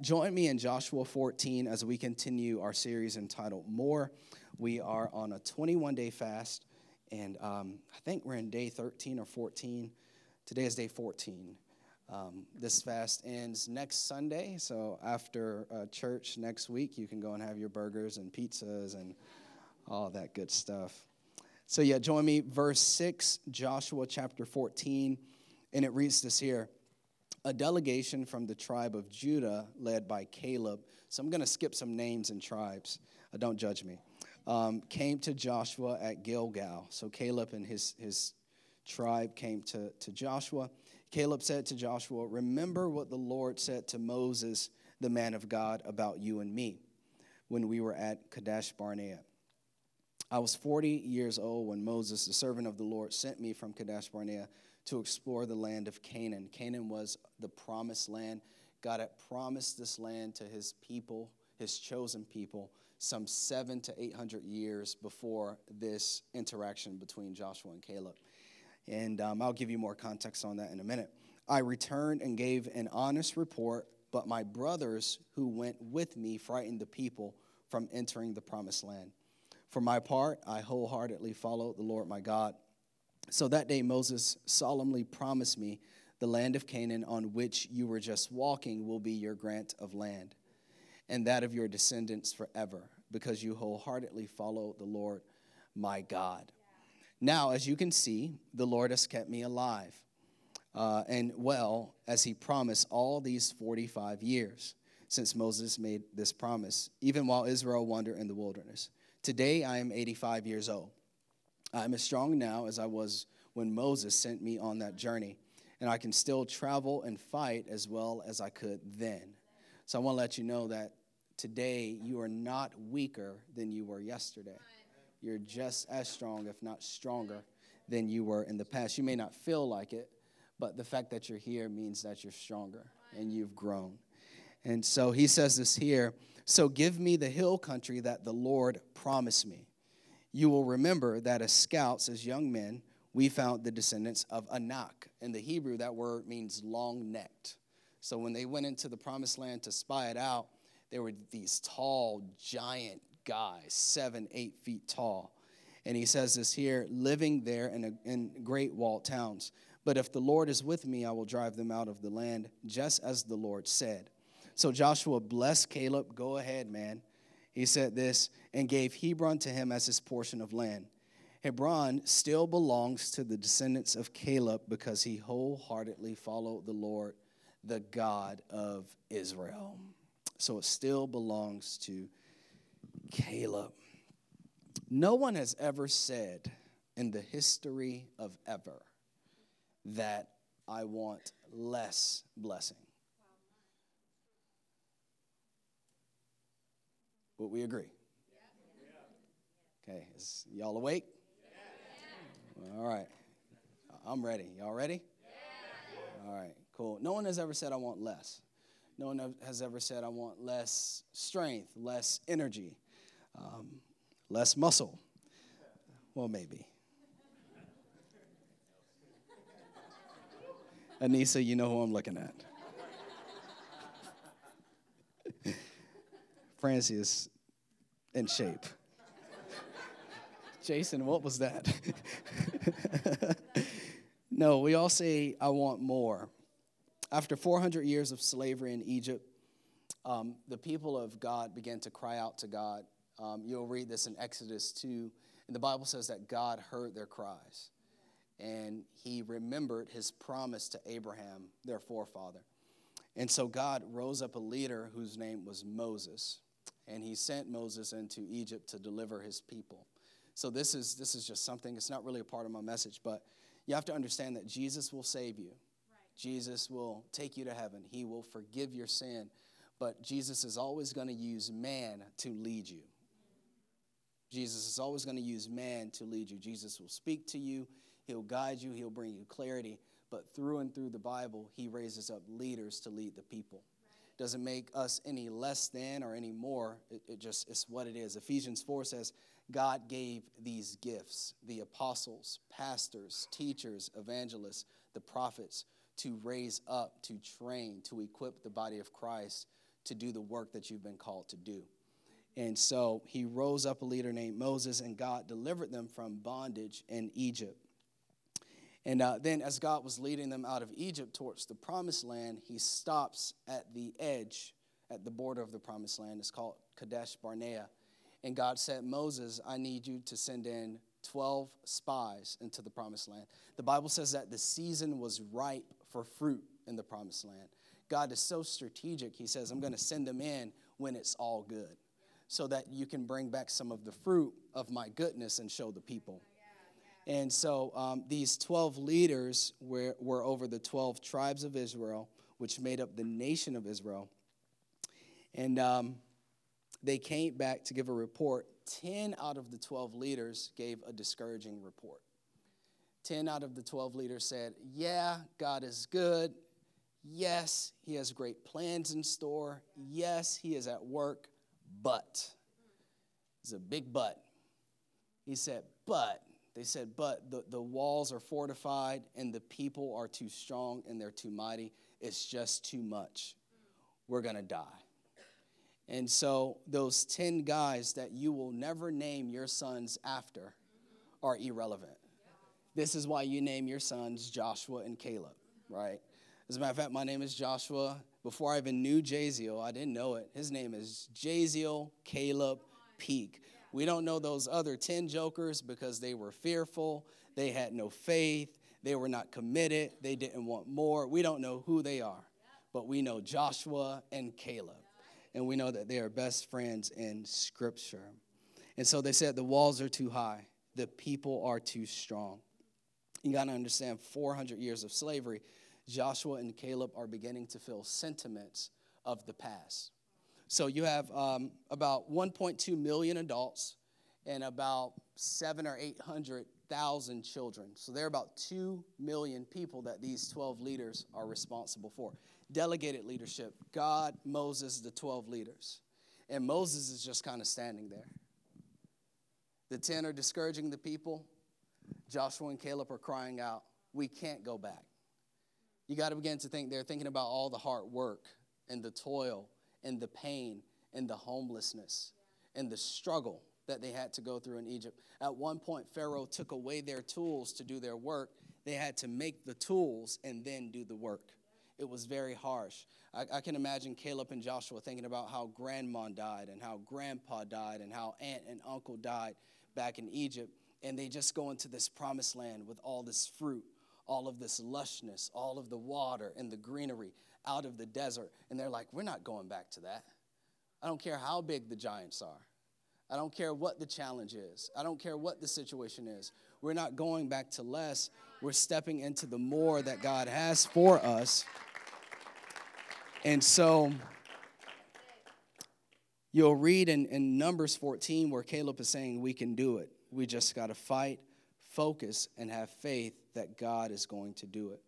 Join me in Joshua 14 as we continue our series entitled More. We are on a 21 day fast, and um, I think we're in day 13 or 14. Today is day 14. Um, this fast ends next Sunday, so after uh, church next week, you can go and have your burgers and pizzas and all that good stuff. So, yeah, join me, verse 6, Joshua chapter 14, and it reads this here a delegation from the tribe of Judah, led by Caleb. So I'm going to skip some names and tribes. Uh, don't judge me. Um, came to Joshua at Gilgal. So Caleb and his, his tribe came to, to Joshua. Caleb said to Joshua, Remember what the Lord said to Moses, the man of God, about you and me when we were at Kadesh Barnea. I was 40 years old when Moses, the servant of the Lord, sent me from Kadesh Barnea to explore the land of Canaan. Canaan was the promised land. God had promised this land to his people, his chosen people, some seven to 800 years before this interaction between Joshua and Caleb. And um, I'll give you more context on that in a minute. I returned and gave an honest report, but my brothers who went with me frightened the people from entering the promised land. For my part, I wholeheartedly followed the Lord my God so that day, Moses solemnly promised me, The land of Canaan on which you were just walking will be your grant of land, and that of your descendants forever, because you wholeheartedly follow the Lord my God. Now, as you can see, the Lord has kept me alive uh, and well, as he promised all these 45 years since Moses made this promise, even while Israel wandered in the wilderness. Today, I am 85 years old. I'm as strong now as I was when Moses sent me on that journey, and I can still travel and fight as well as I could then. So I want to let you know that today you are not weaker than you were yesterday. You're just as strong, if not stronger, than you were in the past. You may not feel like it, but the fact that you're here means that you're stronger and you've grown. And so he says this here So give me the hill country that the Lord promised me you will remember that as scouts, as young men, we found the descendants of Anak. In the Hebrew, that word means long necked. So when they went into the promised land to spy it out, there were these tall, giant guys, seven, eight feet tall. And he says this here living there in, a, in great walled towns. But if the Lord is with me, I will drive them out of the land, just as the Lord said. So Joshua blessed Caleb. Go ahead, man he said this, and gave Hebron to him as his portion of land. Hebron still belongs to the descendants of Caleb because he wholeheartedly followed the Lord, the God of Israel. So it still belongs to Caleb. No one has ever said in the history of ever that I want less blessing. But we agree. Okay, is y'all awake? All right. I'm ready. Y'all ready? All right, cool. No one has ever said I want less. No one has ever said I want less strength, less energy, um, less muscle. Well, maybe. Anissa, you know who I'm looking at. Francie is in shape. Jason, what was that? no, we all say, I want more. After 400 years of slavery in Egypt, um, the people of God began to cry out to God. Um, you'll read this in Exodus 2, and the Bible says that God heard their cries, and he remembered his promise to Abraham, their forefather. And so God rose up a leader whose name was Moses and he sent Moses into Egypt to deliver his people. So this is this is just something. It's not really a part of my message, but you have to understand that Jesus will save you. Right. Jesus will take you to heaven. He will forgive your sin, but Jesus is always going to use man to lead you. Jesus is always going to use man to lead you. Jesus will speak to you, he'll guide you, he'll bring you clarity, but through and through the Bible, he raises up leaders to lead the people doesn't make us any less than or any more. It, it just is what it is. Ephesians 4 says, God gave these gifts the apostles, pastors, teachers, evangelists, the prophets to raise up, to train, to equip the body of Christ to do the work that you've been called to do. And so he rose up a leader named Moses, and God delivered them from bondage in Egypt. And uh, then, as God was leading them out of Egypt towards the promised land, he stops at the edge, at the border of the promised land. It's called Kadesh Barnea. And God said, Moses, I need you to send in 12 spies into the promised land. The Bible says that the season was ripe for fruit in the promised land. God is so strategic. He says, I'm going to send them in when it's all good so that you can bring back some of the fruit of my goodness and show the people. And so um, these 12 leaders were, were over the 12 tribes of Israel, which made up the nation of Israel. And um, they came back to give a report. 10 out of the 12 leaders gave a discouraging report. 10 out of the 12 leaders said, Yeah, God is good. Yes, He has great plans in store. Yes, He is at work, but. It's a big but. He said, But. They said, But the, the walls are fortified and the people are too strong and they're too mighty. It's just too much. We're going to die. And so, those 10 guys that you will never name your sons after are irrelevant. This is why you name your sons Joshua and Caleb, right? As a matter of fact, my name is Joshua. Before I even knew Jaziel, I didn't know it. His name is Jaziel Caleb Peak. We don't know those other 10 jokers because they were fearful, they had no faith, they were not committed, they didn't want more. We don't know who they are, but we know Joshua and Caleb and we know that they are best friends in Scripture. And so they said the walls are too high, the people are too strong. You got to understand 400 years of slavery, Joshua and Caleb are beginning to feel sentiments of the past. So you have um, about 1.2 million adults and about seven or 800,000 children. So there are about 2 million people that these 12 leaders are responsible for delegated leadership God, Moses, the 12 leaders. And Moses is just kind of standing there. The 10 are discouraging the people. Joshua and Caleb are crying out, We can't go back. You got to begin to think, they're thinking about all the hard work and the toil and the pain and the homelessness and the struggle that they had to go through in Egypt. At one point, Pharaoh took away their tools to do their work. They had to make the tools and then do the work it was very harsh. I, I, can imagine Caleb and Joshua thinking about how grandma died and how grandpa died and how aunt and uncle died back in Egypt. And they just go into this promised land with all this fruit, all of this lushness, all of the water and the greenery out of the desert. And they're like, we're not going back to that. I don't care how big the giants are. I don't care what the challenge is. I don't care what the situation is. We're not going back to less. We're stepping into the more that God has for us. And so you'll read in, in Numbers 14 where Caleb is saying, We can do it. We just got to fight, focus, and have faith that God is going to do it.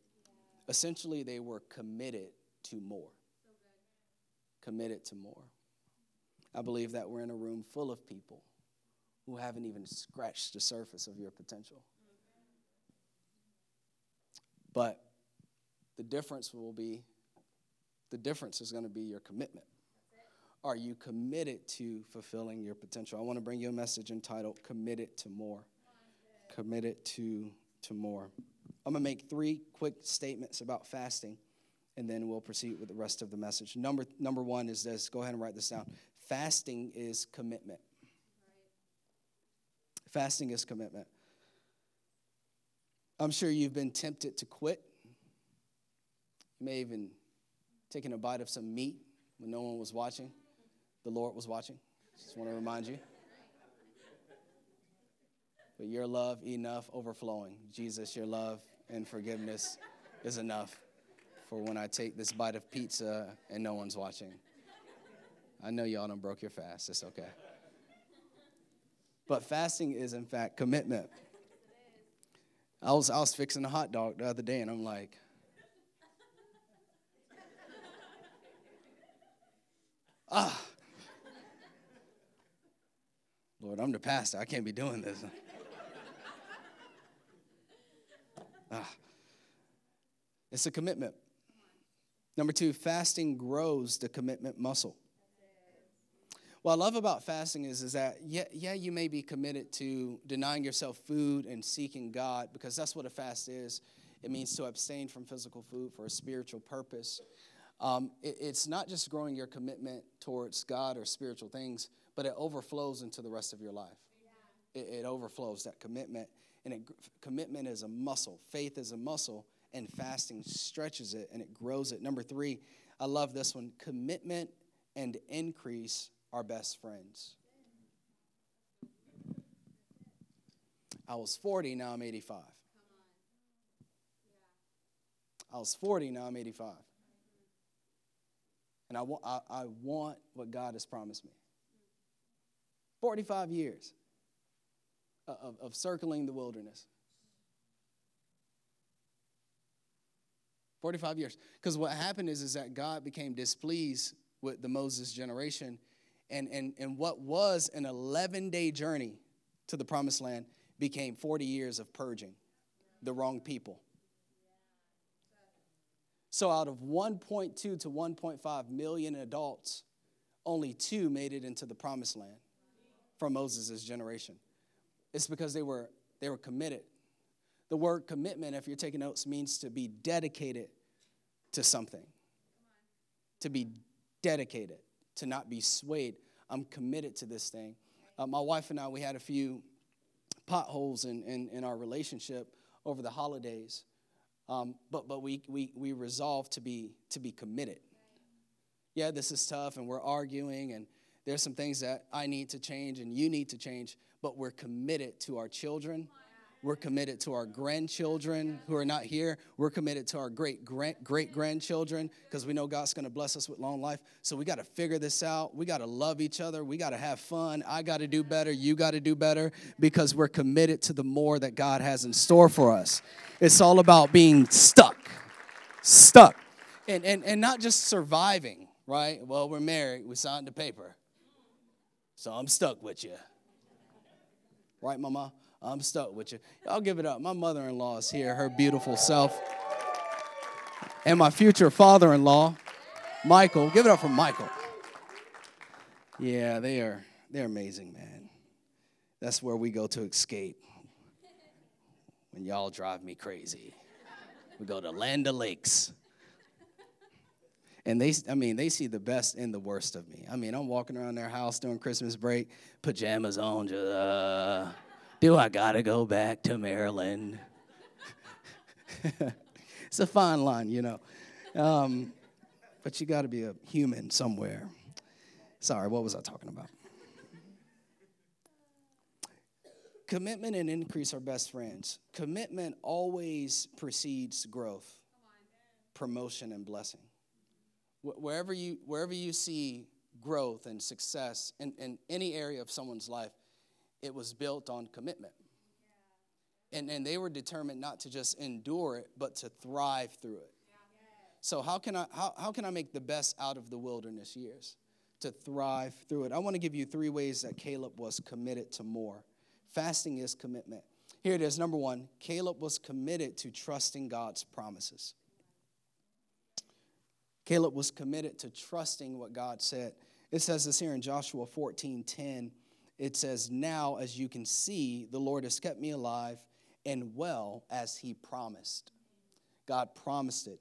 Essentially, they were committed to more. Committed to more. I believe that we're in a room full of people who haven't even scratched the surface of your potential. But the difference will be the difference is going to be your commitment. Are you committed to fulfilling your potential? I want to bring you a message entitled Committed to More. Committed to, to more. I'm going to make three quick statements about fasting, and then we'll proceed with the rest of the message. Number, number one is this go ahead and write this down. Fasting is commitment. Fasting is commitment. I'm sure you've been tempted to quit. You may even taken a bite of some meat when no one was watching. The Lord was watching. Just want to remind you. But your love enough overflowing. Jesus, your love and forgiveness is enough for when I take this bite of pizza and no one's watching. I know y'all don't broke your fast. It's okay. But fasting is, in fact, commitment. I was, I was fixing a hot dog the other day, and I'm like, Ah. Lord, I'm the pastor. I can't be doing this. ah. It's a commitment. Number two, fasting grows the commitment muscle. What I love about fasting is, is that, yeah, yeah, you may be committed to denying yourself food and seeking God because that's what a fast is. It means to abstain from physical food for a spiritual purpose. Um, it, it's not just growing your commitment towards God or spiritual things, but it overflows into the rest of your life. Yeah. It, it, overflows that commitment. And it, commitment is a muscle, faith is a muscle, and fasting stretches it and it grows it. Number three, I love this one commitment and increase are best friends. I was 40, now I'm 85. I was 40, now I'm 85. And I, wa- I, I want what God has promised me. 45 years of, of circling the wilderness. 45 years. Because what happened is, is that God became displeased with the Moses generation and, and, and what was an 11 day journey to the promised land became 40 years of purging the wrong people. So, out of 1.2 to 1.5 million adults, only two made it into the promised land from Moses' generation. It's because they were, they were committed. The word commitment, if you're taking notes, means to be dedicated to something, to be dedicated to not be swayed. I'm committed to this thing. Uh, my wife and I, we had a few potholes in, in, in our relationship over the holidays, um, but, but we, we, we resolved to be, to be committed. Yeah, this is tough, and we're arguing, and there's some things that I need to change and you need to change, but we're committed to our children we're committed to our grandchildren who are not here. We're committed to our great great great grandchildren because we know God's going to bless us with long life. So we got to figure this out. We got to love each other. We got to have fun. I got to do better. You got to do better because we're committed to the more that God has in store for us. It's all about being stuck, stuck, and and and not just surviving. Right? Well, we're married. We signed the paper, so I'm stuck with you. Right, Mama? I'm stuck with you. I'll give it up. My mother in law is here, her beautiful self. And my future father in law, Michael. Give it up for Michael. Yeah, they are they're amazing, man. That's where we go to escape. When y'all drive me crazy. We go to Land of Lakes. And they, I mean, they see the best and the worst of me. I mean, I'm walking around their house during Christmas break, pajamas on, just, uh, do I got to go back to Maryland? it's a fine line, you know. Um, but you got to be a human somewhere. Sorry, what was I talking about? Commitment and increase are best friends. Commitment always precedes growth, promotion, and blessing. Wherever you, wherever you see growth and success in, in any area of someone's life, it was built on commitment. And, and they were determined not to just endure it, but to thrive through it. So, how can, I, how, how can I make the best out of the wilderness years? To thrive through it. I want to give you three ways that Caleb was committed to more. Fasting is commitment. Here it is. Number one, Caleb was committed to trusting God's promises. Caleb was committed to trusting what God said. It says this here in Joshua 14 10 it says, Now, as you can see, the Lord has kept me alive and well as he promised. God promised it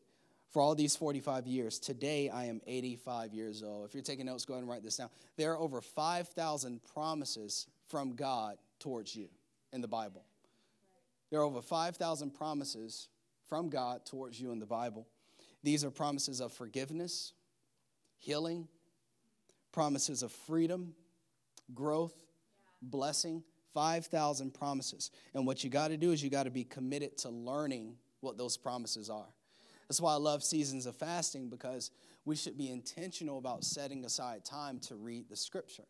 for all these 45 years. Today, I am 85 years old. If you're taking notes, go ahead and write this down. There are over 5,000 promises from God towards you in the Bible. There are over 5,000 promises from God towards you in the Bible. These are promises of forgiveness, healing, promises of freedom, growth, blessing, 5,000 promises. And what you got to do is you got to be committed to learning what those promises are. That's why I love seasons of fasting because we should be intentional about setting aside time to read the scripture.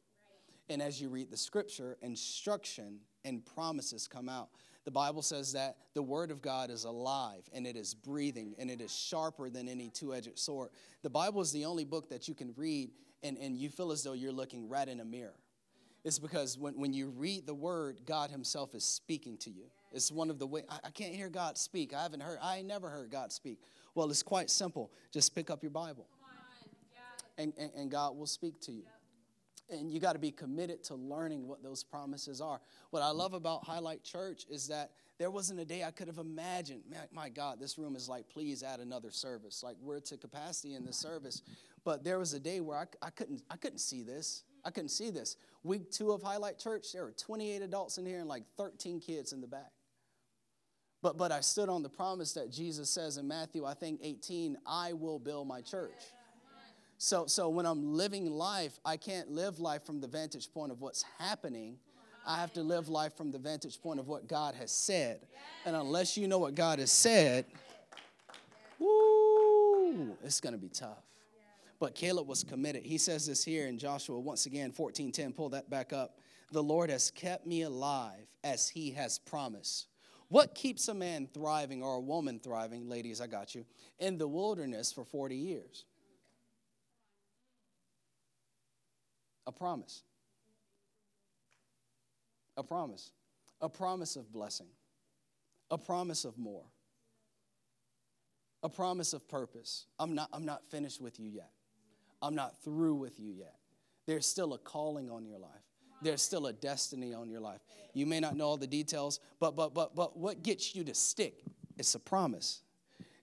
And as you read the scripture, instruction and promises come out. The Bible says that the Word of God is alive and it is breathing and it is sharper than any two edged sword. The Bible is the only book that you can read and, and you feel as though you're looking right in a mirror. It's because when, when you read the word, God Himself is speaking to you. It's one of the way I, I can't hear God speak. I haven't heard, I never heard God speak. Well, it's quite simple. Just pick up your Bible, and, and, and God will speak to you. And you got to be committed to learning what those promises are. What I love about Highlight Church is that there wasn't a day I could have imagined. Man, my God, this room is like, please add another service. Like we're to capacity in this service. But there was a day where I, I couldn't I couldn't see this. I couldn't see this. Week two of Highlight Church, there were 28 adults in here and like 13 kids in the back. But but I stood on the promise that Jesus says in Matthew, I think 18, I will build my church. So so when I'm living life, I can't live life from the vantage point of what's happening. I have to live life from the vantage point of what God has said. And unless you know what God has said, woo, it's going to be tough. But Caleb was committed. He says this here in Joshua once again, 14:10. Pull that back up. The Lord has kept me alive as he has promised. What keeps a man thriving or a woman thriving, ladies, I got you, in the wilderness for 40 years? A promise a promise, a promise of blessing, a promise of more, a promise of purpose. I'm not, I'm not finished with you yet. I'm not through with you yet. There's still a calling on your life. There's still a destiny on your life. You may not know all the details, but but but but what gets you to stick is a promise.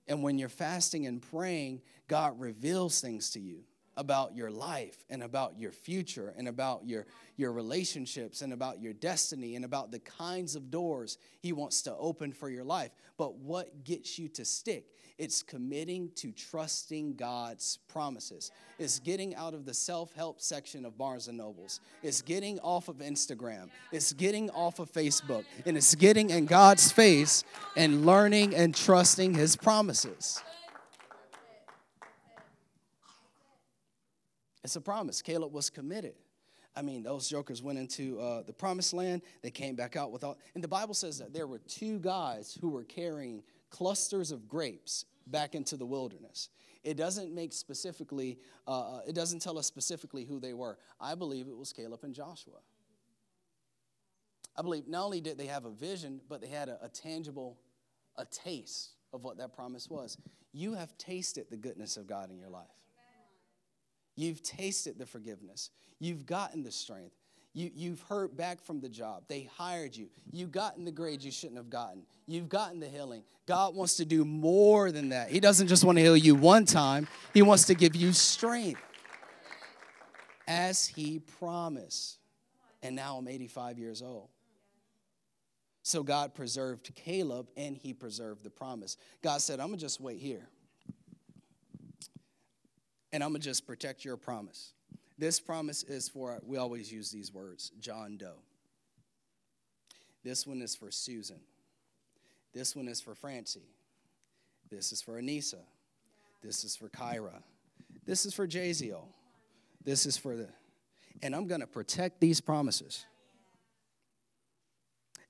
And when you're fasting and praying, God reveals things to you about your life and about your future and about your, your relationships and about your destiny and about the kinds of doors He wants to open for your life. But what gets you to stick? It's committing to trusting God's promises. It's getting out of the self help section of Barnes and Nobles. It's getting off of Instagram. It's getting off of Facebook. And it's getting in God's face and learning and trusting His promises. It's a promise. Caleb was committed. I mean, those jokers went into uh, the promised land. They came back out without. And the Bible says that there were two guys who were carrying clusters of grapes back into the wilderness. It doesn't make specifically, uh, uh, it doesn't tell us specifically who they were. I believe it was Caleb and Joshua. I believe not only did they have a vision, but they had a, a tangible, a taste of what that promise was. You have tasted the goodness of God in your life. You've tasted the forgiveness. You've gotten the strength. You, you've hurt back from the job. They hired you. You've gotten the grades you shouldn't have gotten. You've gotten the healing. God wants to do more than that. He doesn't just want to heal you one time, He wants to give you strength as He promised. And now I'm 85 years old. So God preserved Caleb and He preserved the promise. God said, I'm going to just wait here and I'm going to just protect your promise. This promise is for, we always use these words, John Doe. This one is for Susan. This one is for Francie. This is for Anissa. This is for Kyra. This is for Jaziel. This is for the, and I'm going to protect these promises.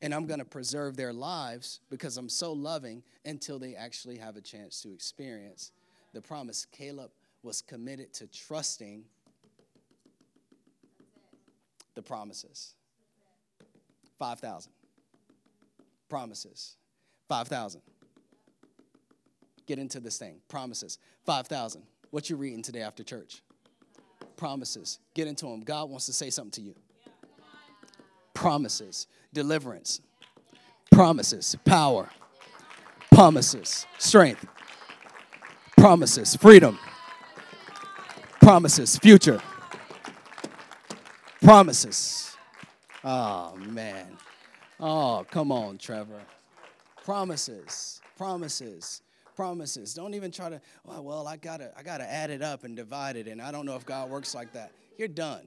And I'm going to preserve their lives because I'm so loving until they actually have a chance to experience the promise. Caleb was committed to trusting the promises. 5,000. Promises. 5,000. Get into this thing. Promises. 5,000. What you reading today after church? Promises. Get into them. God wants to say something to you. Promises. Deliverance. Promises. Power. Promises. Strength. Promises. Freedom Promises, future. Promises. Oh, man. Oh, come on, Trevor. Promises, promises, promises. Don't even try to, well, well, I gotta, I gotta add it up and divide it, and I don't know if God works like that. You're done.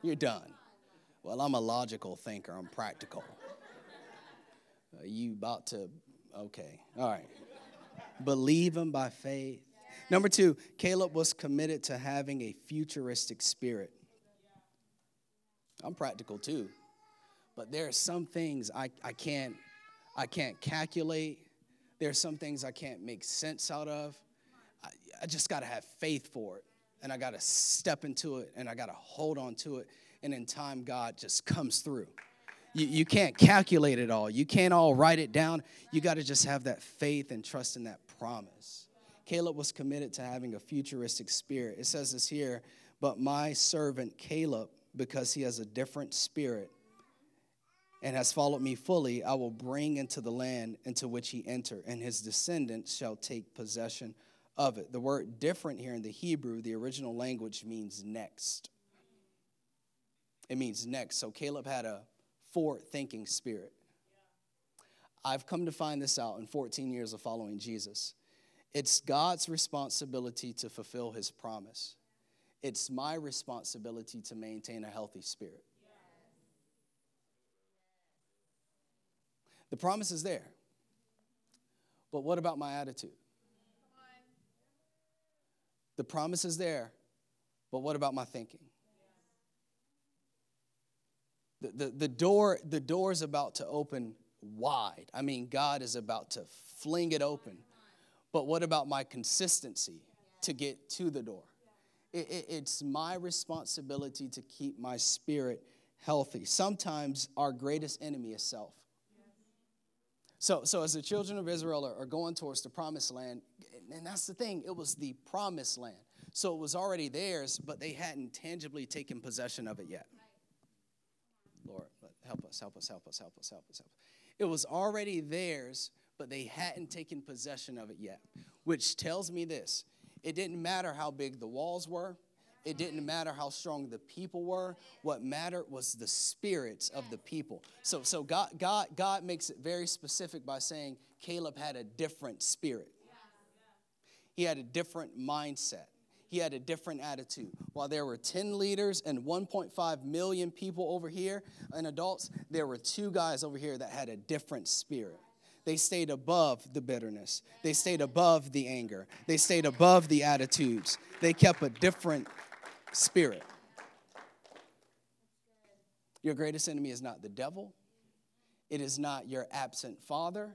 You're done. Well, I'm a logical thinker. I'm practical. Are you about to? Okay. All right. Believe him by faith Number two, Caleb was committed to having a futuristic spirit. I'm practical too, but there are some things I, I can't I can't calculate. There are some things I can't make sense out of. I, I just got to have faith for it, and I got to step into it, and I got to hold on to it, and in time, God just comes through. You, you can't calculate it all. You can't all write it down. You got to just have that faith and trust in that promise. Caleb was committed to having a futuristic spirit. It says this here, but my servant Caleb, because he has a different spirit and has followed me fully, I will bring into the land into which he entered, and his descendants shall take possession of it. The word different here in the Hebrew, the original language, means next. It means next. So Caleb had a forward thinking spirit. I've come to find this out in 14 years of following Jesus. It's God's responsibility to fulfill his promise. It's my responsibility to maintain a healthy spirit. The promise is there. But what about my attitude? The promise is there, but what about my thinking? The, the, the, door, the door is about to open wide. I mean, God is about to fling it open. But what about my consistency to get to the door? It, it, it's my responsibility to keep my spirit healthy. Sometimes our greatest enemy is self. So, so as the children of Israel are, going towards the promised land, and that's the thing, it was the promised land. So it was already theirs, but they hadn't tangibly taken possession of it yet. Lord, help us, help us, help us, help us, help us, help us. It was already theirs, but they hadn't taken possession of it yet, which tells me this it didn't matter how big the walls were. It didn't matter how strong the people were. What mattered was the spirits of the people. So, so God, God, God makes it very specific by saying Caleb had a different spirit. He had a different mindset he had a different attitude. While there were 10 leaders and 1.5 million people over here and adults, there were two guys over here that had a different spirit. They stayed above the bitterness, they stayed above the anger, they stayed above the attitudes. They kept a different spirit. Your greatest enemy is not the devil, it is not your absent father,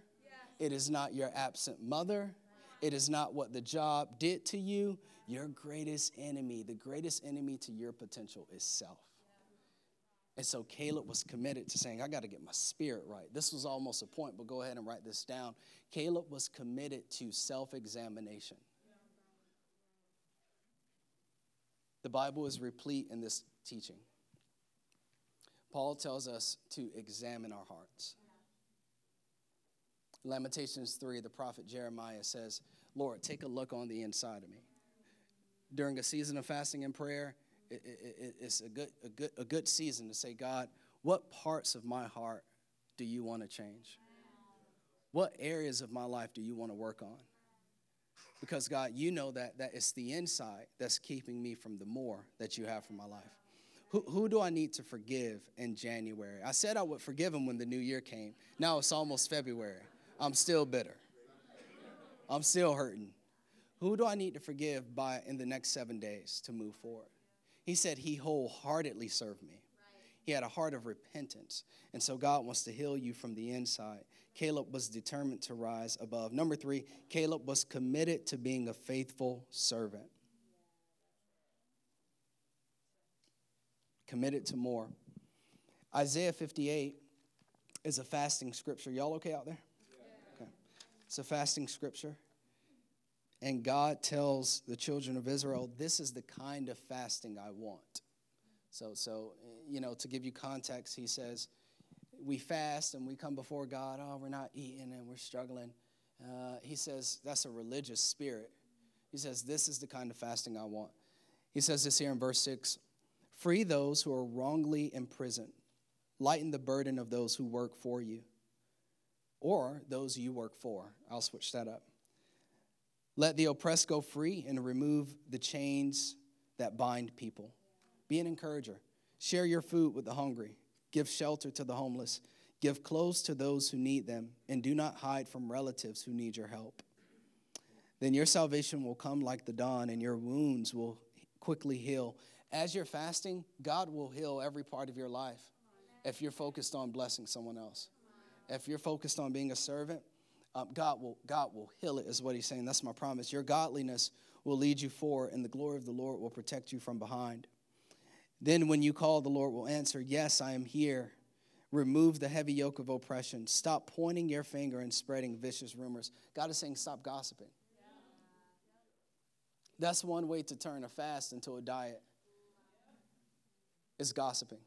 it is not your absent mother, it is not what the job did to you. Your greatest enemy, the greatest enemy to your potential is self. And so Caleb was committed to saying, I got to get my spirit right. This was almost a point, but go ahead and write this down. Caleb was committed to self examination. The Bible is replete in this teaching. Paul tells us to examine our hearts. Lamentations 3, the prophet Jeremiah says, Lord, take a look on the inside of me during a season of fasting and prayer, it, it, it's a good, a, good, a good season to say, God, what parts of my heart do you want to change? What areas of my life do you want to work on? Because God, you know that, that it's the inside that's keeping me from the more that you have for my life. Who, who do I need to forgive in January? I said I would forgive him when the new year came. Now it's almost February. I'm still bitter. I'm still hurting. Who do I need to forgive by in the next seven days to move forward? He said he wholeheartedly served me. He had a heart of repentance. And so God wants to heal you from the inside. Caleb was determined to rise above. Number three, Caleb was committed to being a faithful servant. Committed to more. Isaiah 58 is a fasting scripture. Y'all okay out there? Okay. It's a fasting scripture. And God tells the children of Israel, this is the kind of fasting I want. So, so you know, to give you context, he says, we fast and we come before God, oh, we're not eating and we're struggling. Uh, he says, that's a religious spirit. He says, this is the kind of fasting I want. He says this here in verse 6 Free those who are wrongly imprisoned, lighten the burden of those who work for you, or those you work for. I'll switch that up. Let the oppressed go free and remove the chains that bind people. Be an encourager. Share your food with the hungry. Give shelter to the homeless. Give clothes to those who need them. And do not hide from relatives who need your help. Then your salvation will come like the dawn, and your wounds will quickly heal. As you're fasting, God will heal every part of your life if you're focused on blessing someone else. If you're focused on being a servant, um, God will God will heal it, is what he's saying. That's my promise. Your godliness will lead you forward, and the glory of the Lord will protect you from behind. Then, when you call, the Lord will answer, Yes, I am here. Remove the heavy yoke of oppression. Stop pointing your finger and spreading vicious rumors. God is saying, Stop gossiping. That's one way to turn a fast into a diet. Is gossiping.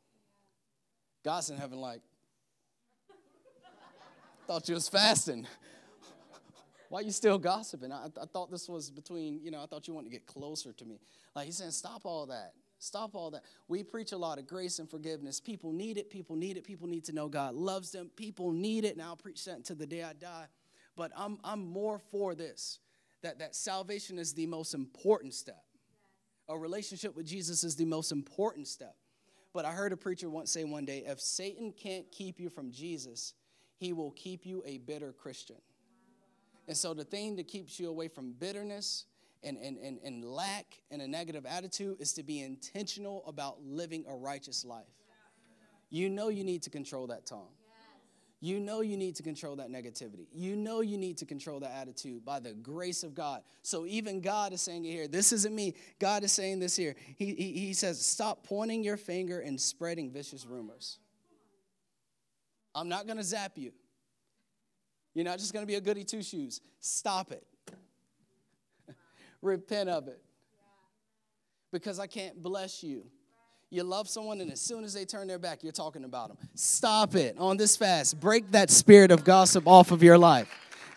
God's in heaven like, thought you was fasting. Why you still gossiping? I, I thought this was between, you know, I thought you wanted to get closer to me. Like he's saying, stop all that. Stop all that. We preach a lot of grace and forgiveness. People need it. People need it. People need to know God loves them. People need it. And I'll preach that until the day I die. But I'm, I'm more for this that, that salvation is the most important step. A relationship with Jesus is the most important step. But I heard a preacher once say one day if Satan can't keep you from Jesus, he will keep you a bitter Christian. And so the thing that keeps you away from bitterness and, and, and, and lack and a negative attitude is to be intentional about living a righteous life. You know you need to control that tongue. You know you need to control that negativity. You know you need to control that attitude by the grace of God. So even God is saying it here. This isn't me. God is saying this here. He, he, he says, Stop pointing your finger and spreading vicious rumors. I'm not going to zap you. You're not just going to be a goody two shoes. Stop it. Repent of it. Because I can't bless you. You love someone, and as soon as they turn their back, you're talking about them. Stop it on this fast. Break that spirit of gossip off of your life.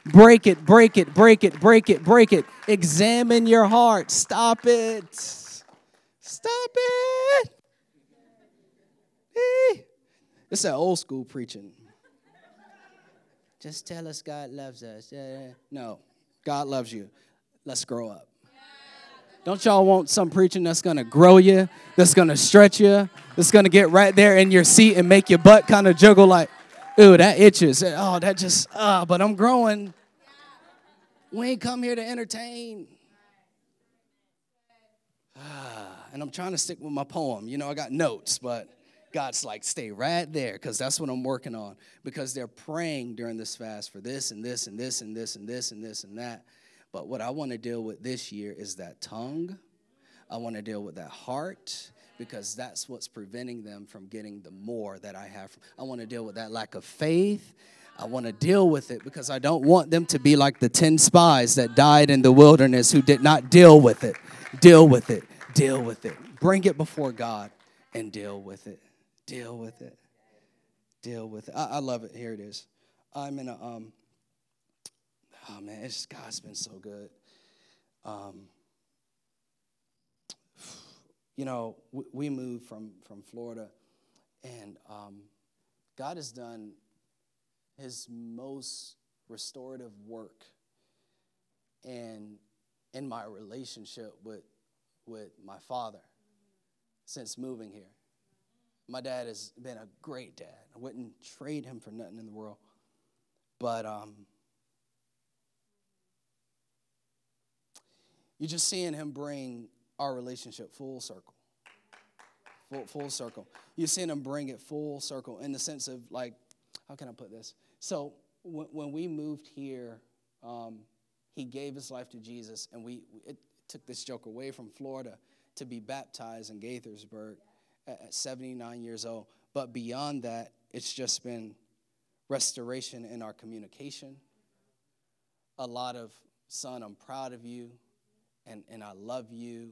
Break it, break it, break it, break it, break it. Examine your heart. Stop it. Stop it. It's that old school preaching. Just tell us God loves us. No, God loves you. Let's grow up. Don't y'all want some preaching that's gonna grow you, that's gonna stretch you, that's gonna get right there in your seat and make your butt kind of juggle like, ooh, that itches. Oh, that just, ah, uh, but I'm growing. We ain't come here to entertain. Ah, and I'm trying to stick with my poem. You know, I got notes, but God's like, stay right there because that's what I'm working on. Because they're praying during this fast for this and this and this and this and this and this and that. But what I want to deal with this year is that tongue. I want to deal with that heart because that's what's preventing them from getting the more that I have. I want to deal with that lack of faith. I want to deal with it because I don't want them to be like the 10 spies that died in the wilderness who did not deal with it. Deal with it. Deal with it. Bring it before God and deal with it. Deal with it. Deal with it. I, I love it. Here it is. I'm in a um. Oh man, it's God's been so good. Um. You know, we, we moved from from Florida, and um, God has done His most restorative work and in my relationship with with my father since moving here. My dad has been a great dad. I wouldn't trade him for nothing in the world. But um, you're just seeing him bring our relationship full circle. Full, full circle. You're seeing him bring it full circle in the sense of, like, how can I put this? So when, when we moved here, um, he gave his life to Jesus, and we it took this joke away from Florida to be baptized in Gaithersburg at 79 years old. But beyond that, it's just been restoration in our communication. A lot of, son, I'm proud of you, and, and I love you.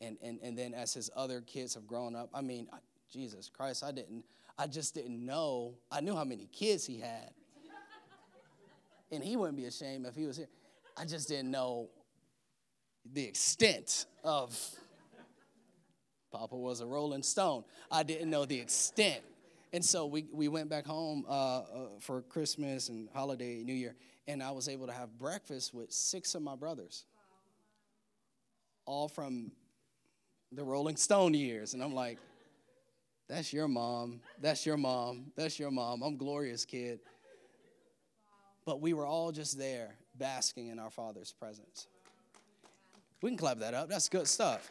And, and, and then as his other kids have grown up, I mean, Jesus Christ, I didn't, I just didn't know. I knew how many kids he had. and he wouldn't be ashamed if he was here. I just didn't know the extent of Papa was a rolling stone. I didn't know the extent. And so we, we went back home uh, uh, for Christmas and holiday, New Year, and I was able to have breakfast with six of my brothers, all from the Rolling Stone years. And I'm like, that's your mom. That's your mom. That's your mom. I'm glorious, kid. But we were all just there basking in our Father's presence. We can clap that up. That's good stuff.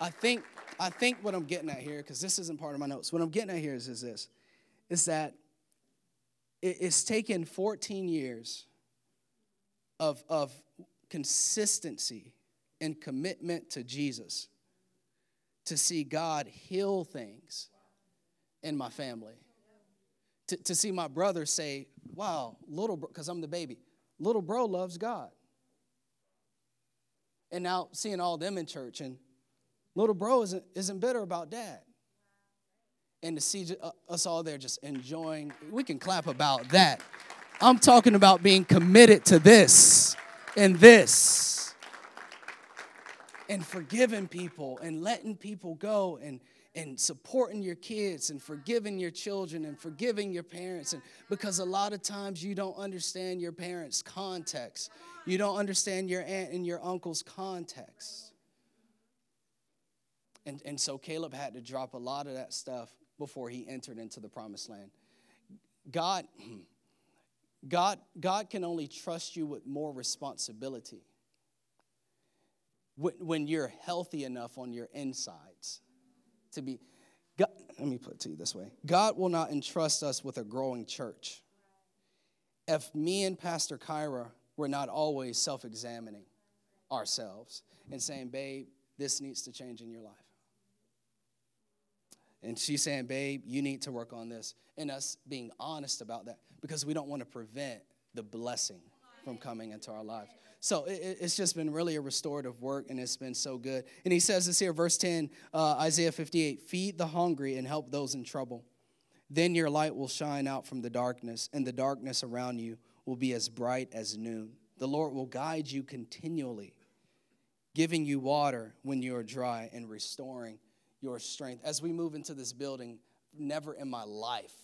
I think I think what I'm getting at here, because this isn't part of my notes. What I'm getting at here is, is this: is that it's taken 14 years of, of consistency and commitment to Jesus to see God heal things in my family. To, to see my brother say, Wow, little bro, because I'm the baby, little bro loves God. And now seeing all them in church, and little bro isn't, isn't bitter about dad. And to see uh, us all there just enjoying, we can clap about that. I'm talking about being committed to this and this and forgiving people and letting people go and and supporting your kids and forgiving your children and forgiving your parents and because a lot of times you don't understand your parents context you don't understand your aunt and your uncle's context and, and so caleb had to drop a lot of that stuff before he entered into the promised land god god god can only trust you with more responsibility when when you're healthy enough on your insides to be. God, let me put it to you this way God will not entrust us with a growing church if me and Pastor Kyra were not always self examining ourselves and saying, babe, this needs to change in your life. And she's saying, babe, you need to work on this. And us being honest about that because we don't want to prevent the blessing from coming into our lives. So it, it's just been really a restorative work, and it's been so good. And he says this here, verse 10, uh, Isaiah 58 Feed the hungry and help those in trouble. Then your light will shine out from the darkness, and the darkness around you will be as bright as noon. The Lord will guide you continually, giving you water when you are dry and restoring your strength. As we move into this building, never in my life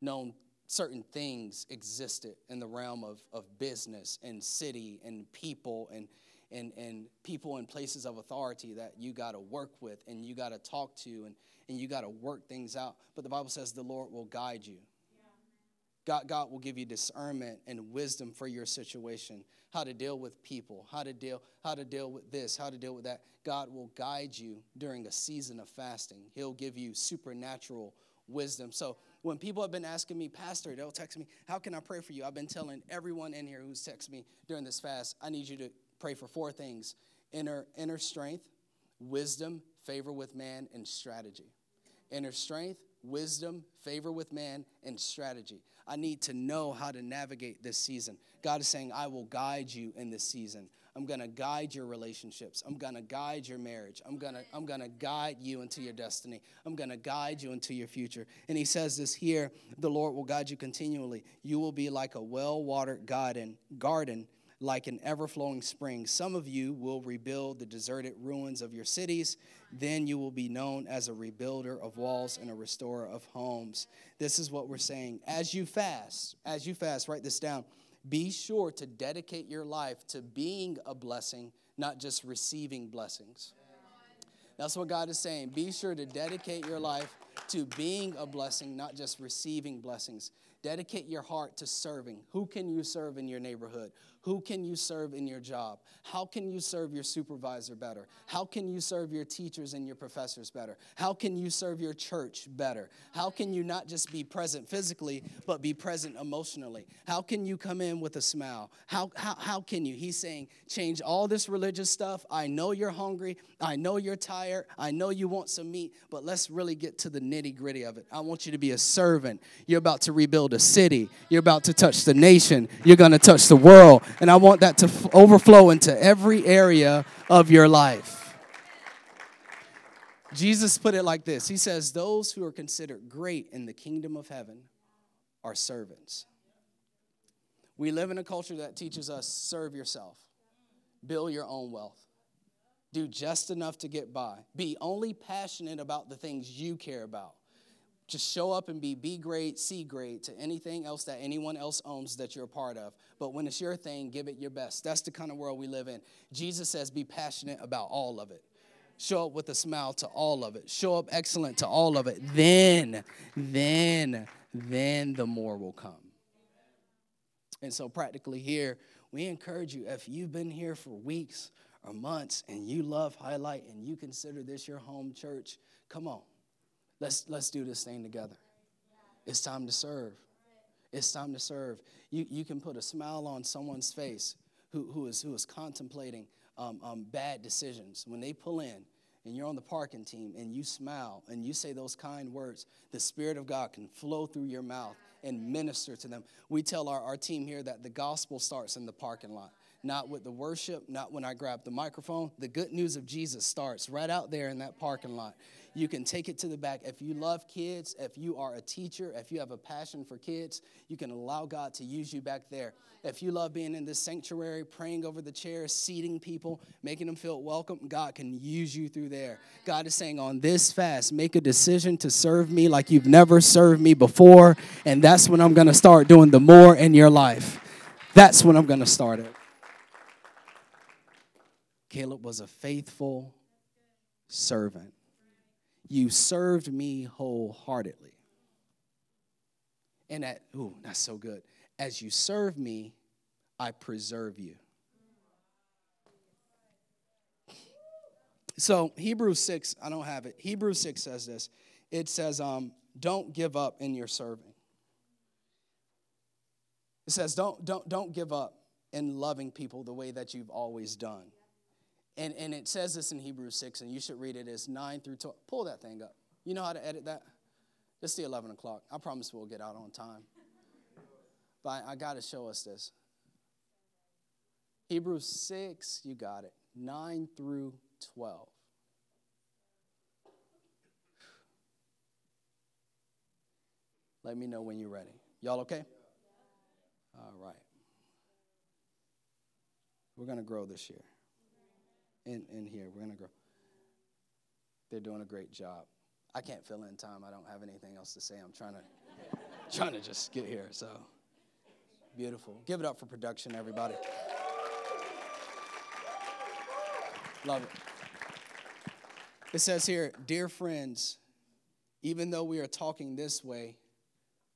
known certain things existed in the realm of, of business and city and people and, and, and people in places of authority that you got to work with and you got to talk to and, and you got to work things out. But the Bible says the Lord will guide you. God, God will give you discernment and wisdom for your situation, how to deal with people, how to deal, how to deal with this, how to deal with that. God will guide you during a season of fasting. He'll give you supernatural wisdom. So when people have been asking me, Pastor, they'll text me, How can I pray for you? I've been telling everyone in here who's texted me during this fast, I need you to pray for four things inner, inner strength, wisdom, favor with man, and strategy. Inner strength, wisdom, favor with man, and strategy. I need to know how to navigate this season. God is saying, I will guide you in this season. I'm going to guide your relationships. I'm going to guide your marriage. I'm going to I'm going to guide you into your destiny. I'm going to guide you into your future. And he says this here, the Lord will guide you continually. You will be like a well-watered garden, garden like an ever-flowing spring. Some of you will rebuild the deserted ruins of your cities. Then you will be known as a rebuilder of walls and a restorer of homes. This is what we're saying. As you fast, as you fast, write this down be sure to dedicate your life to being a blessing, not just receiving blessings. That's what God is saying. Be sure to dedicate your life to being a blessing, not just receiving blessings. Dedicate your heart to serving. Who can you serve in your neighborhood? Who can you serve in your job? How can you serve your supervisor better? How can you serve your teachers and your professors better? How can you serve your church better? How can you not just be present physically, but be present emotionally? How can you come in with a smile? How, how, how can you? He's saying, change all this religious stuff. I know you're hungry. I know you're tired. I know you want some meat, but let's really get to the nitty gritty of it. I want you to be a servant. You're about to rebuild a city, you're about to touch the nation, you're going to touch the world and I want that to f- overflow into every area of your life. Jesus put it like this. He says, Those who are considered great in the kingdom of heaven are servants. We live in a culture that teaches us serve yourself, build your own wealth, do just enough to get by, be only passionate about the things you care about just show up and be B grade, C grade to anything else that anyone else owns that you're a part of. But when it's your thing, give it your best. That's the kind of world we live in. Jesus says, be passionate about all of it. Show up with a smile to all of it. Show up excellent to all of it. Then, then, then the more will come. And so, practically here, we encourage you if you've been here for weeks or months and you love Highlight and you consider this your home church, come on Let's, let's do this thing together. It's time to serve. It's time to serve. You, you can put a smile on someone's face who, who, is, who is contemplating um, um, bad decisions. When they pull in and you're on the parking team and you smile and you say those kind words, the Spirit of God can flow through your mouth and minister to them. We tell our, our team here that the gospel starts in the parking lot not with the worship, not when I grab the microphone. The good news of Jesus starts right out there in that parking lot. You can take it to the back. If you love kids, if you are a teacher, if you have a passion for kids, you can allow God to use you back there. If you love being in this sanctuary, praying over the chairs, seating people, making them feel welcome, God can use you through there. God is saying, on this fast, make a decision to serve me like you've never served me before. And that's when I'm going to start doing the more in your life. That's when I'm going to start it. Caleb was a faithful servant. You served me wholeheartedly. And that, ooh, that's so good. As you serve me, I preserve you. So Hebrews 6, I don't have it. Hebrews 6 says this. It says, um, don't give up in your serving. It says, don't, don't, don't give up in loving people the way that you've always done. And, and it says this in Hebrews 6, and you should read it as 9 through 12. Pull that thing up. You know how to edit that? It's the 11 o'clock. I promise we'll get out on time. But I, got to show us this. Hebrews 6, you got it. 9 through 12. Let me know when you're ready. Y'all okay? All right. We're going to grow this year in, in here. We're going to grow. They're doing a great job. I can't fill in time. I don't have anything else to say. I'm trying to trying to just get here. So beautiful. Give it up for production, everybody. Love it. It says here, dear friends, even though we are talking this way,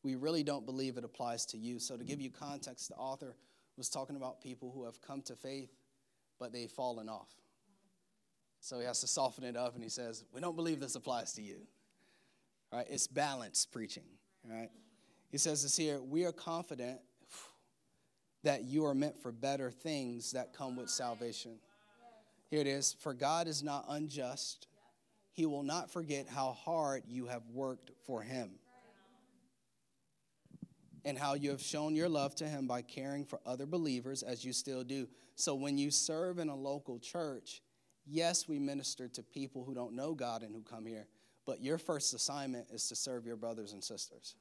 we really don't believe it applies to you. So, to give you context, the author was talking about people who have come to faith, but they've fallen off. So he has to soften it up and he says, We don't believe this applies to you. Right? It's balanced preaching. Right? He says this here we are confident that you are meant for better things that come with salvation. Here it is For God is not unjust, He will not forget how hard you have worked for Him and how you have shown your love to Him by caring for other believers as you still do. So when you serve in a local church, Yes, we minister to people who don't know God and who come here, but your first assignment is to serve your brothers and sisters.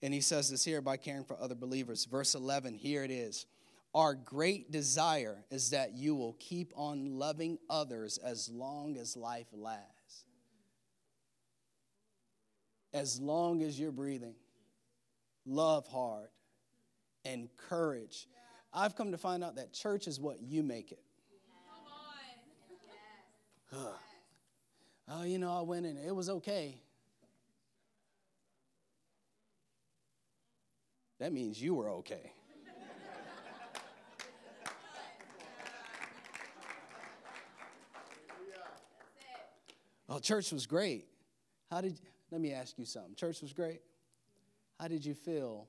And he says this here by caring for other believers. Verse 11, here it is. Our great desire is that you will keep on loving others as long as life lasts. As long as you're breathing, love hard, and encourage. I've come to find out that church is what you make it. Oh, you know, I went in, it was okay. That means you were okay. oh, church was great. How did, let me ask you something. Church was great. How did you feel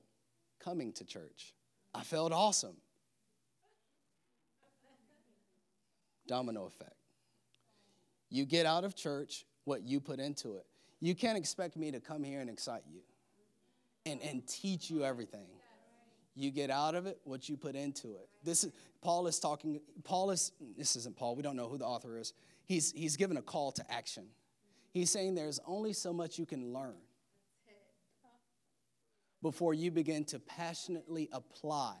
coming to church? I felt awesome. Domino effect. You get out of church what you put into it. You can't expect me to come here and excite you and, and teach you everything. You get out of it what you put into it. This is Paul is talking, Paul is, this isn't Paul, we don't know who the author is. He's he's given a call to action. He's saying there's only so much you can learn before you begin to passionately apply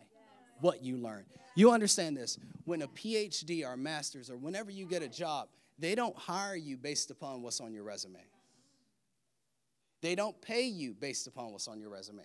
what you learn. You understand this. When a PhD or a master's or whenever you get a job, they don't hire you based upon what's on your resume. They don't pay you based upon what's on your resume.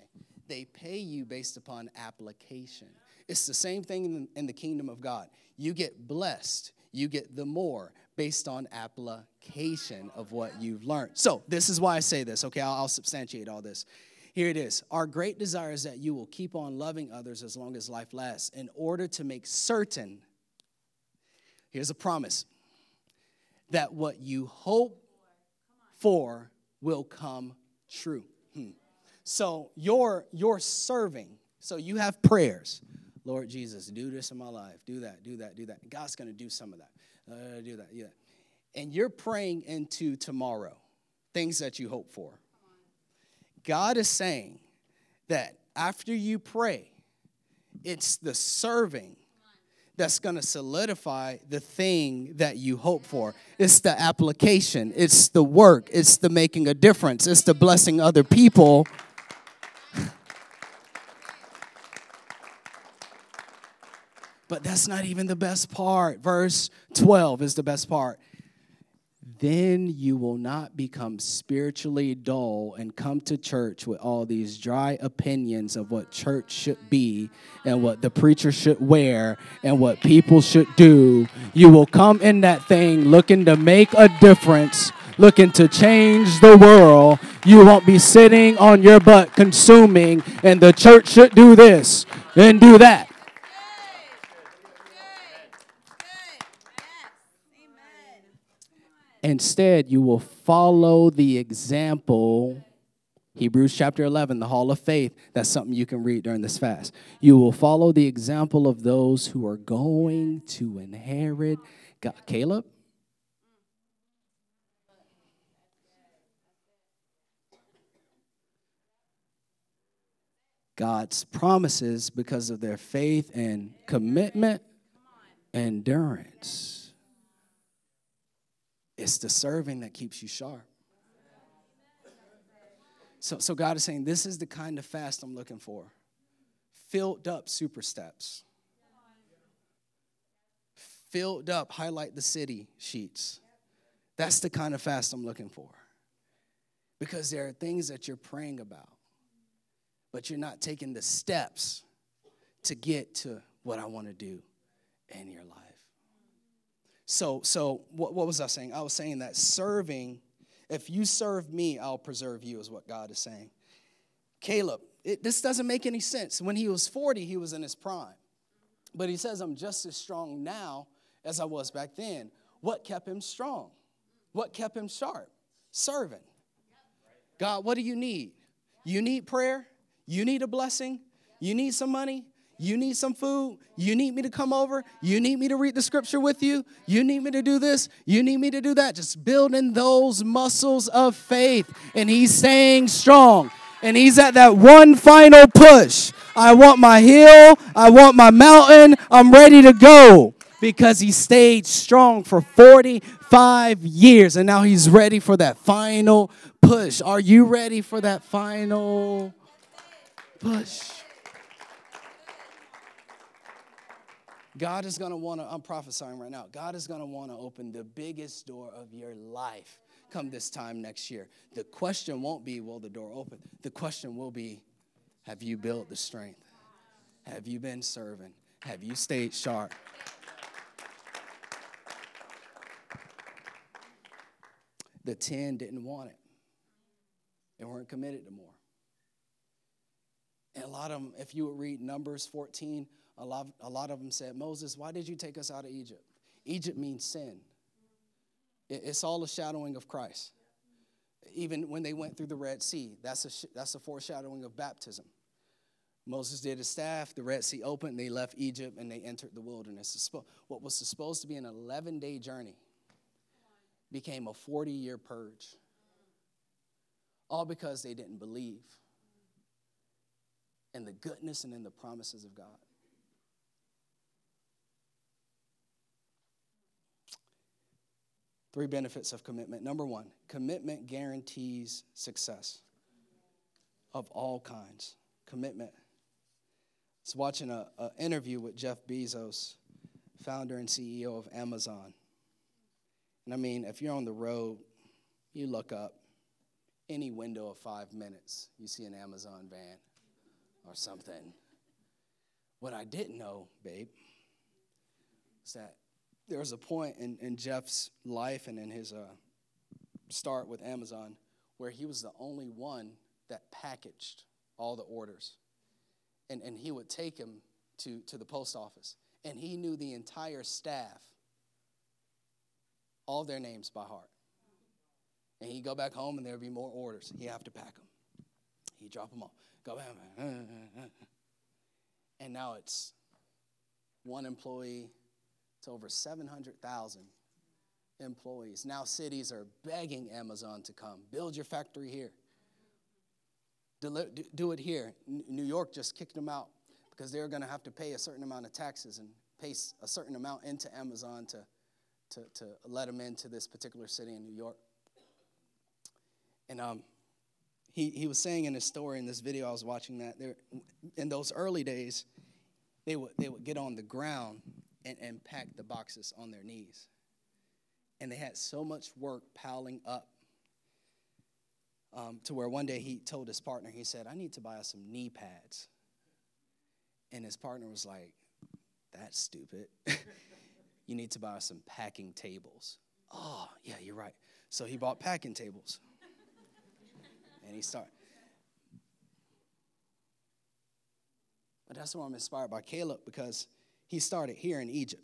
They pay you based upon application. It's the same thing in the, kingdom of God. You get blessed, you get the more based on application of what you've learned. So, this is why I say this, okay? I'll, I'll substantiate all this. Here it is. Our great desire is that you will keep on loving others as long as life lasts in order to make certain. Here's a promise that what you hope for will come true. Hmm. So you're you're serving. So you have prayers. Lord Jesus, do this in my life. Do that, do that, do that. God's going to do some of that. Uh, do that, that. And you're praying into tomorrow, things that you hope for. God is saying that after you pray, it's the serving that's going to solidify the thing that you hope for. It's the application, it's the work, it's the making a difference, it's the blessing other people. but that's not even the best part. Verse 12 is the best part then you will not become spiritually dull and come to church with all these dry opinions of what church should be and what the preacher should wear and what people should do. You will come in that thing looking to make a difference, looking to change the world. You won't be sitting on your butt consuming, and the church should do this and do that. Instead, you will follow the example. Hebrews chapter 11, the hall of faith. That's something you can read during this fast. You will follow the example of those who are going to inherit God. Caleb? God's promises because of their faith and commitment, endurance. It's the serving that keeps you sharp. So, so God is saying, This is the kind of fast I'm looking for. Filled up super steps. Filled up, highlight the city sheets. That's the kind of fast I'm looking for. Because there are things that you're praying about, but you're not taking the steps to get to what I want to do in your life. So, so what, what was I saying? I was saying that serving, if you serve me, I'll preserve you, is what God is saying. Caleb, it, this doesn't make any sense. When he was 40, he was in his prime. But he says, I'm just as strong now as I was back then. What kept him strong? What kept him sharp? Serving. God, what do you need? You need prayer? You need a blessing? You need some money? You need some food? You need me to come over? You need me to read the scripture with you? You need me to do this? You need me to do that? Just building those muscles of faith. And he's staying strong. And he's at that one final push. I want my hill. I want my mountain. I'm ready to go because he stayed strong for 45 years and now he's ready for that final push. Are you ready for that final push? God is going to want to, I'm prophesying right now, God is going to want to open the biggest door of your life come this time next year. The question won't be, will the door open? The question will be, have you built the strength? Have you been serving? Have you stayed sharp? The 10 didn't want it. They weren't committed to more. And a lot of them, if you would read Numbers 14, a lot, a lot of them said, Moses, why did you take us out of Egypt? Egypt means sin. It's all a shadowing of Christ. Even when they went through the Red Sea, that's a, that's a foreshadowing of baptism. Moses did his staff, the Red Sea opened, they left Egypt, and they entered the wilderness. What was supposed to be an 11 day journey became a 40 year purge. All because they didn't believe in the goodness and in the promises of God. Three benefits of commitment. Number one, commitment guarantees success of all kinds. Commitment. I was watching an interview with Jeff Bezos, founder and CEO of Amazon. And I mean, if you're on the road, you look up any window of five minutes, you see an Amazon van or something. What I didn't know, babe, is that there was a point in, in Jeff's life and in his uh, start with Amazon where he was the only one that packaged all the orders. And, and he would take them to, to the post office. And he knew the entire staff, all their names by heart. And he'd go back home and there would be more orders. He'd have to pack them. He'd drop them off. Go back. And now it's one employee, to over 700,000 employees. Now cities are begging Amazon to come. Build your factory here. Do it here. New York just kicked them out because they're going to have to pay a certain amount of taxes and pay a certain amount into Amazon to, to, to let them into this particular city in New York. And um, he, he was saying in his story in this video I was watching that there, in those early days, they would, they would get on the ground and, and pack the boxes on their knees. And they had so much work piling up um, to where one day he told his partner, he said, I need to buy some knee pads. And his partner was like, That's stupid. you need to buy some packing tables. Oh, yeah, you're right. So he bought packing tables. and he started. But that's why I'm inspired by Caleb because he started here in Egypt.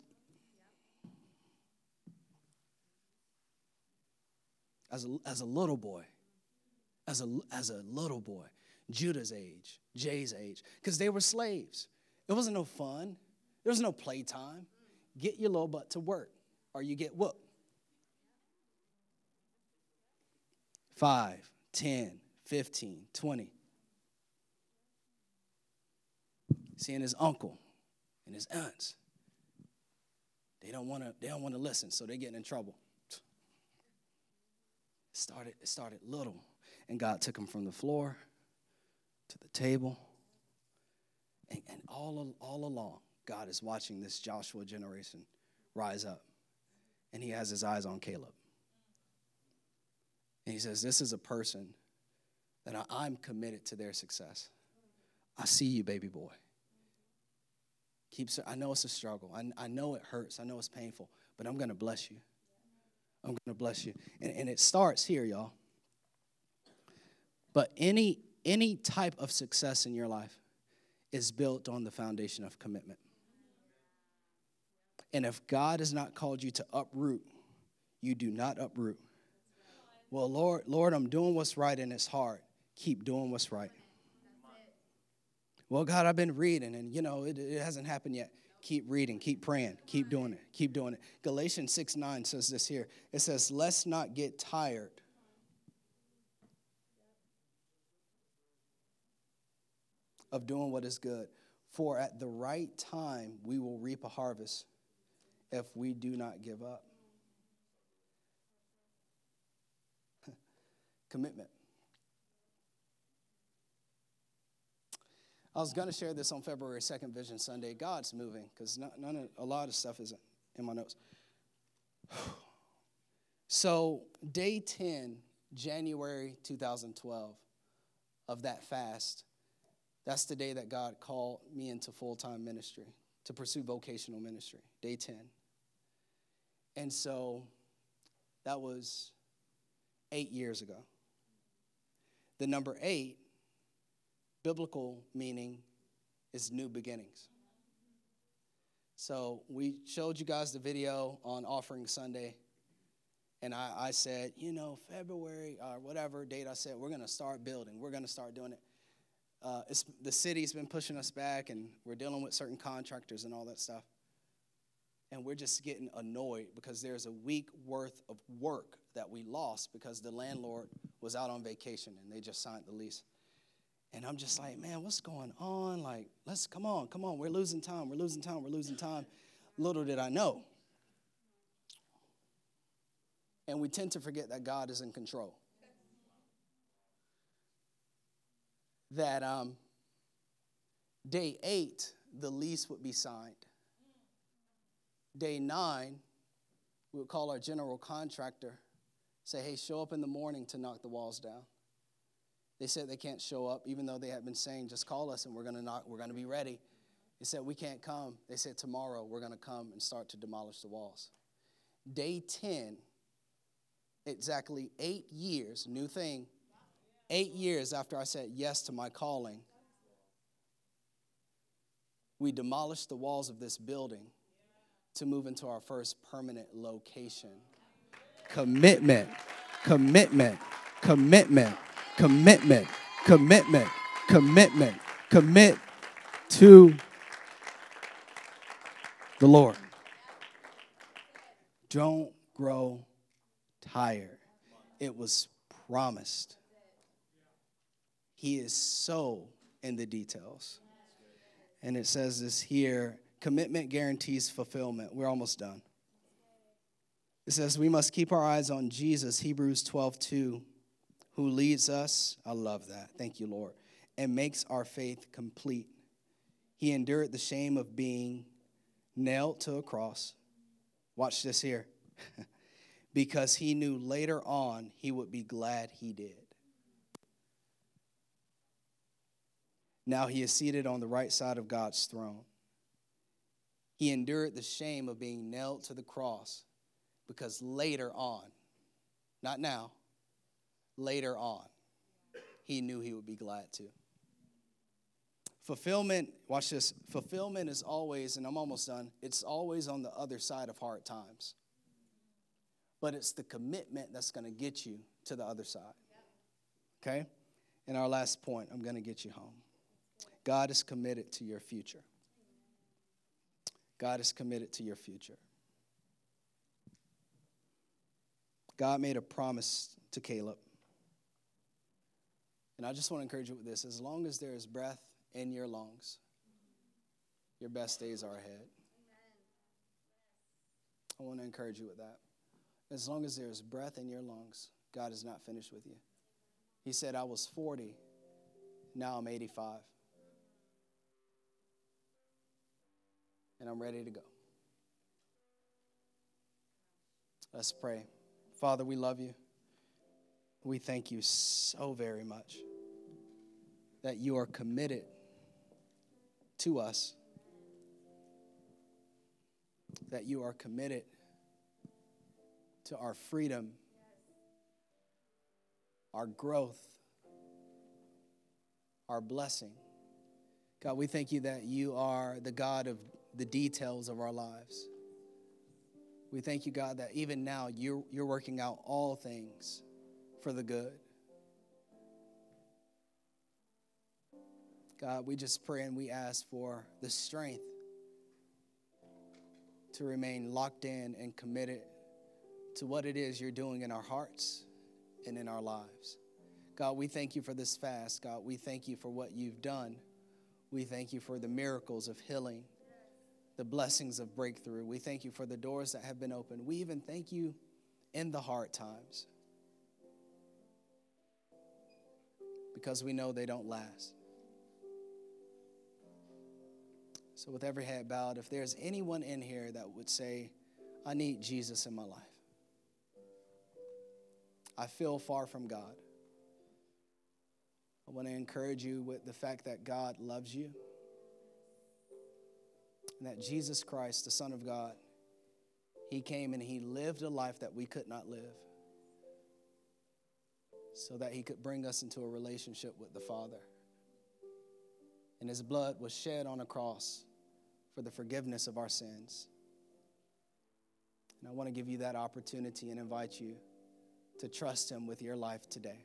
As a, as a little boy, as a, as a little boy, Judah's age, Jay's age, because they were slaves. It wasn't no fun. There was no playtime. Get your little butt to work or you get whooped. Five, ten, fifteen, twenty. Seeing his uncle and his aunts. They don't want to, they don't want to listen, so they're getting in trouble. It started, it started little. And God took him from the floor to the table and, and all, all along, God is watching this Joshua generation rise up. And he has his eyes on Caleb. And he says, This is a person that I, I'm committed to their success. I see you, baby boy. Keeps, I know it's a struggle. I, I know it hurts. I know it's painful, but I'm going to bless you. I'm going to bless you. And, and it starts here, y'all. But any any type of success in your life is built on the foundation of commitment. And if God has not called you to uproot, you do not uproot. Well, Lord, Lord, I'm doing what's right and it's hard. Keep doing what's right. Well, God, I've been reading and you know it, it hasn't happened yet. Keep reading, keep praying, keep doing it, keep doing it. Galatians 6 9 says this here. It says, Let's not get tired of doing what is good. For at the right time we will reap a harvest if we do not give up. Commitment. I was going to share this on February 2nd, Vision Sunday. God's moving because none of, a lot of stuff isn't in my notes. so, day 10, January 2012, of that fast, that's the day that God called me into full time ministry to pursue vocational ministry, day 10. And so that was eight years ago. The number eight, biblical meaning, is new beginnings. So we showed you guys the video on Offering Sunday. And I, I said, you know, February or whatever date I said, we're going to start building. We're going to start doing it uh, the city's been pushing us back, and we're dealing with certain contractors and all that stuff. And we're just getting annoyed because there's a week worth of work that we lost because the landlord was out on vacation and they just signed the lease. And I'm just like, man, what's going on? Like, let's come on, come on. We're losing time. We're losing time. We're losing time. Little did I know. And we tend to forget that God is in control. that um, day eight, the lease would be signed. Day nine, we would call our general contractor, say, hey, show up in the morning to knock the walls down. They said they can't show up, even though they had been saying, just call us and we're gonna knock, we're gonna be ready. They said, we can't come. They said, tomorrow we're gonna come and start to demolish the walls. Day 10, exactly eight years, new thing, Eight years after I said yes to my calling, we demolished the walls of this building to move into our first permanent location. Commitment, commitment, commitment, commitment, commitment, commitment, commit to the Lord. Don't grow tired. It was promised. He is so in the details. And it says this here Commitment guarantees fulfillment. We're almost done. It says we must keep our eyes on Jesus, Hebrews 12, 2, who leads us. I love that. Thank you, Lord. And makes our faith complete. He endured the shame of being nailed to a cross. Watch this here. because he knew later on he would be glad he did. Now he is seated on the right side of God's throne. He endured the shame of being nailed to the cross because later on, not now, later on, he knew he would be glad to. Fulfillment, watch this, fulfillment is always, and I'm almost done, it's always on the other side of hard times. But it's the commitment that's going to get you to the other side. Okay? And our last point, I'm going to get you home. God is committed to your future. God is committed to your future. God made a promise to Caleb. And I just want to encourage you with this as long as there is breath in your lungs, your best days are ahead. I want to encourage you with that. As long as there is breath in your lungs, God is not finished with you. He said, I was 40, now I'm 85. And I'm ready to go. Let's pray. Father, we love you. We thank you so very much that you are committed to us, that you are committed to our freedom, our growth, our blessing. God, we thank you that you are the God of the details of our lives. We thank you, God, that even now you're, you're working out all things for the good. God, we just pray and we ask for the strength to remain locked in and committed to what it is you're doing in our hearts and in our lives. God, we thank you for this fast. God, we thank you for what you've done. We thank you for the miracles of healing the blessings of breakthrough. We thank you for the doors that have been opened. We even thank you in the hard times because we know they don't last. So, with every head bowed, if there's anyone in here that would say, I need Jesus in my life, I feel far from God. I want to encourage you with the fact that God loves you and that Jesus Christ, the Son of God, He came and He lived a life that we could not live so that He could bring us into a relationship with the Father. And His blood was shed on a cross for the forgiveness of our sins. And I want to give you that opportunity and invite you to trust Him with your life today.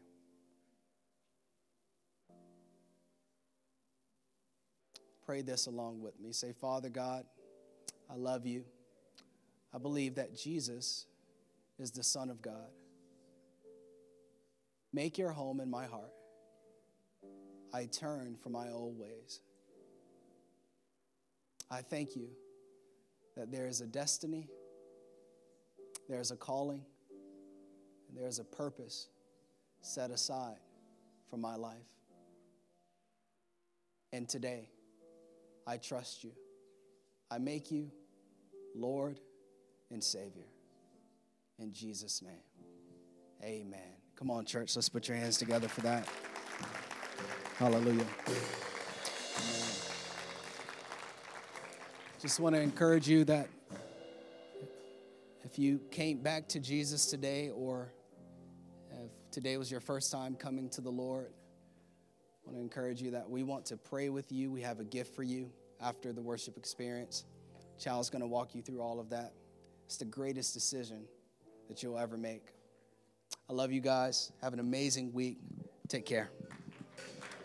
Pray this along with me. Say, Father God, I love you. I believe that Jesus is the Son of God. Make your home in my heart. I turn from my old ways. I thank you that there is a destiny, there is a calling, and there is a purpose set aside for my life. And today, I trust you. I make you Lord and Savior. In Jesus' name, amen. Come on, church, let's put your hands together for that. Hallelujah. Amen. Just want to encourage you that if you came back to Jesus today or if today was your first time coming to the Lord, I want to encourage you that we want to pray with you. We have a gift for you after the worship experience. Child's going to walk you through all of that. It's the greatest decision that you'll ever make. I love you guys. Have an amazing week. Take care.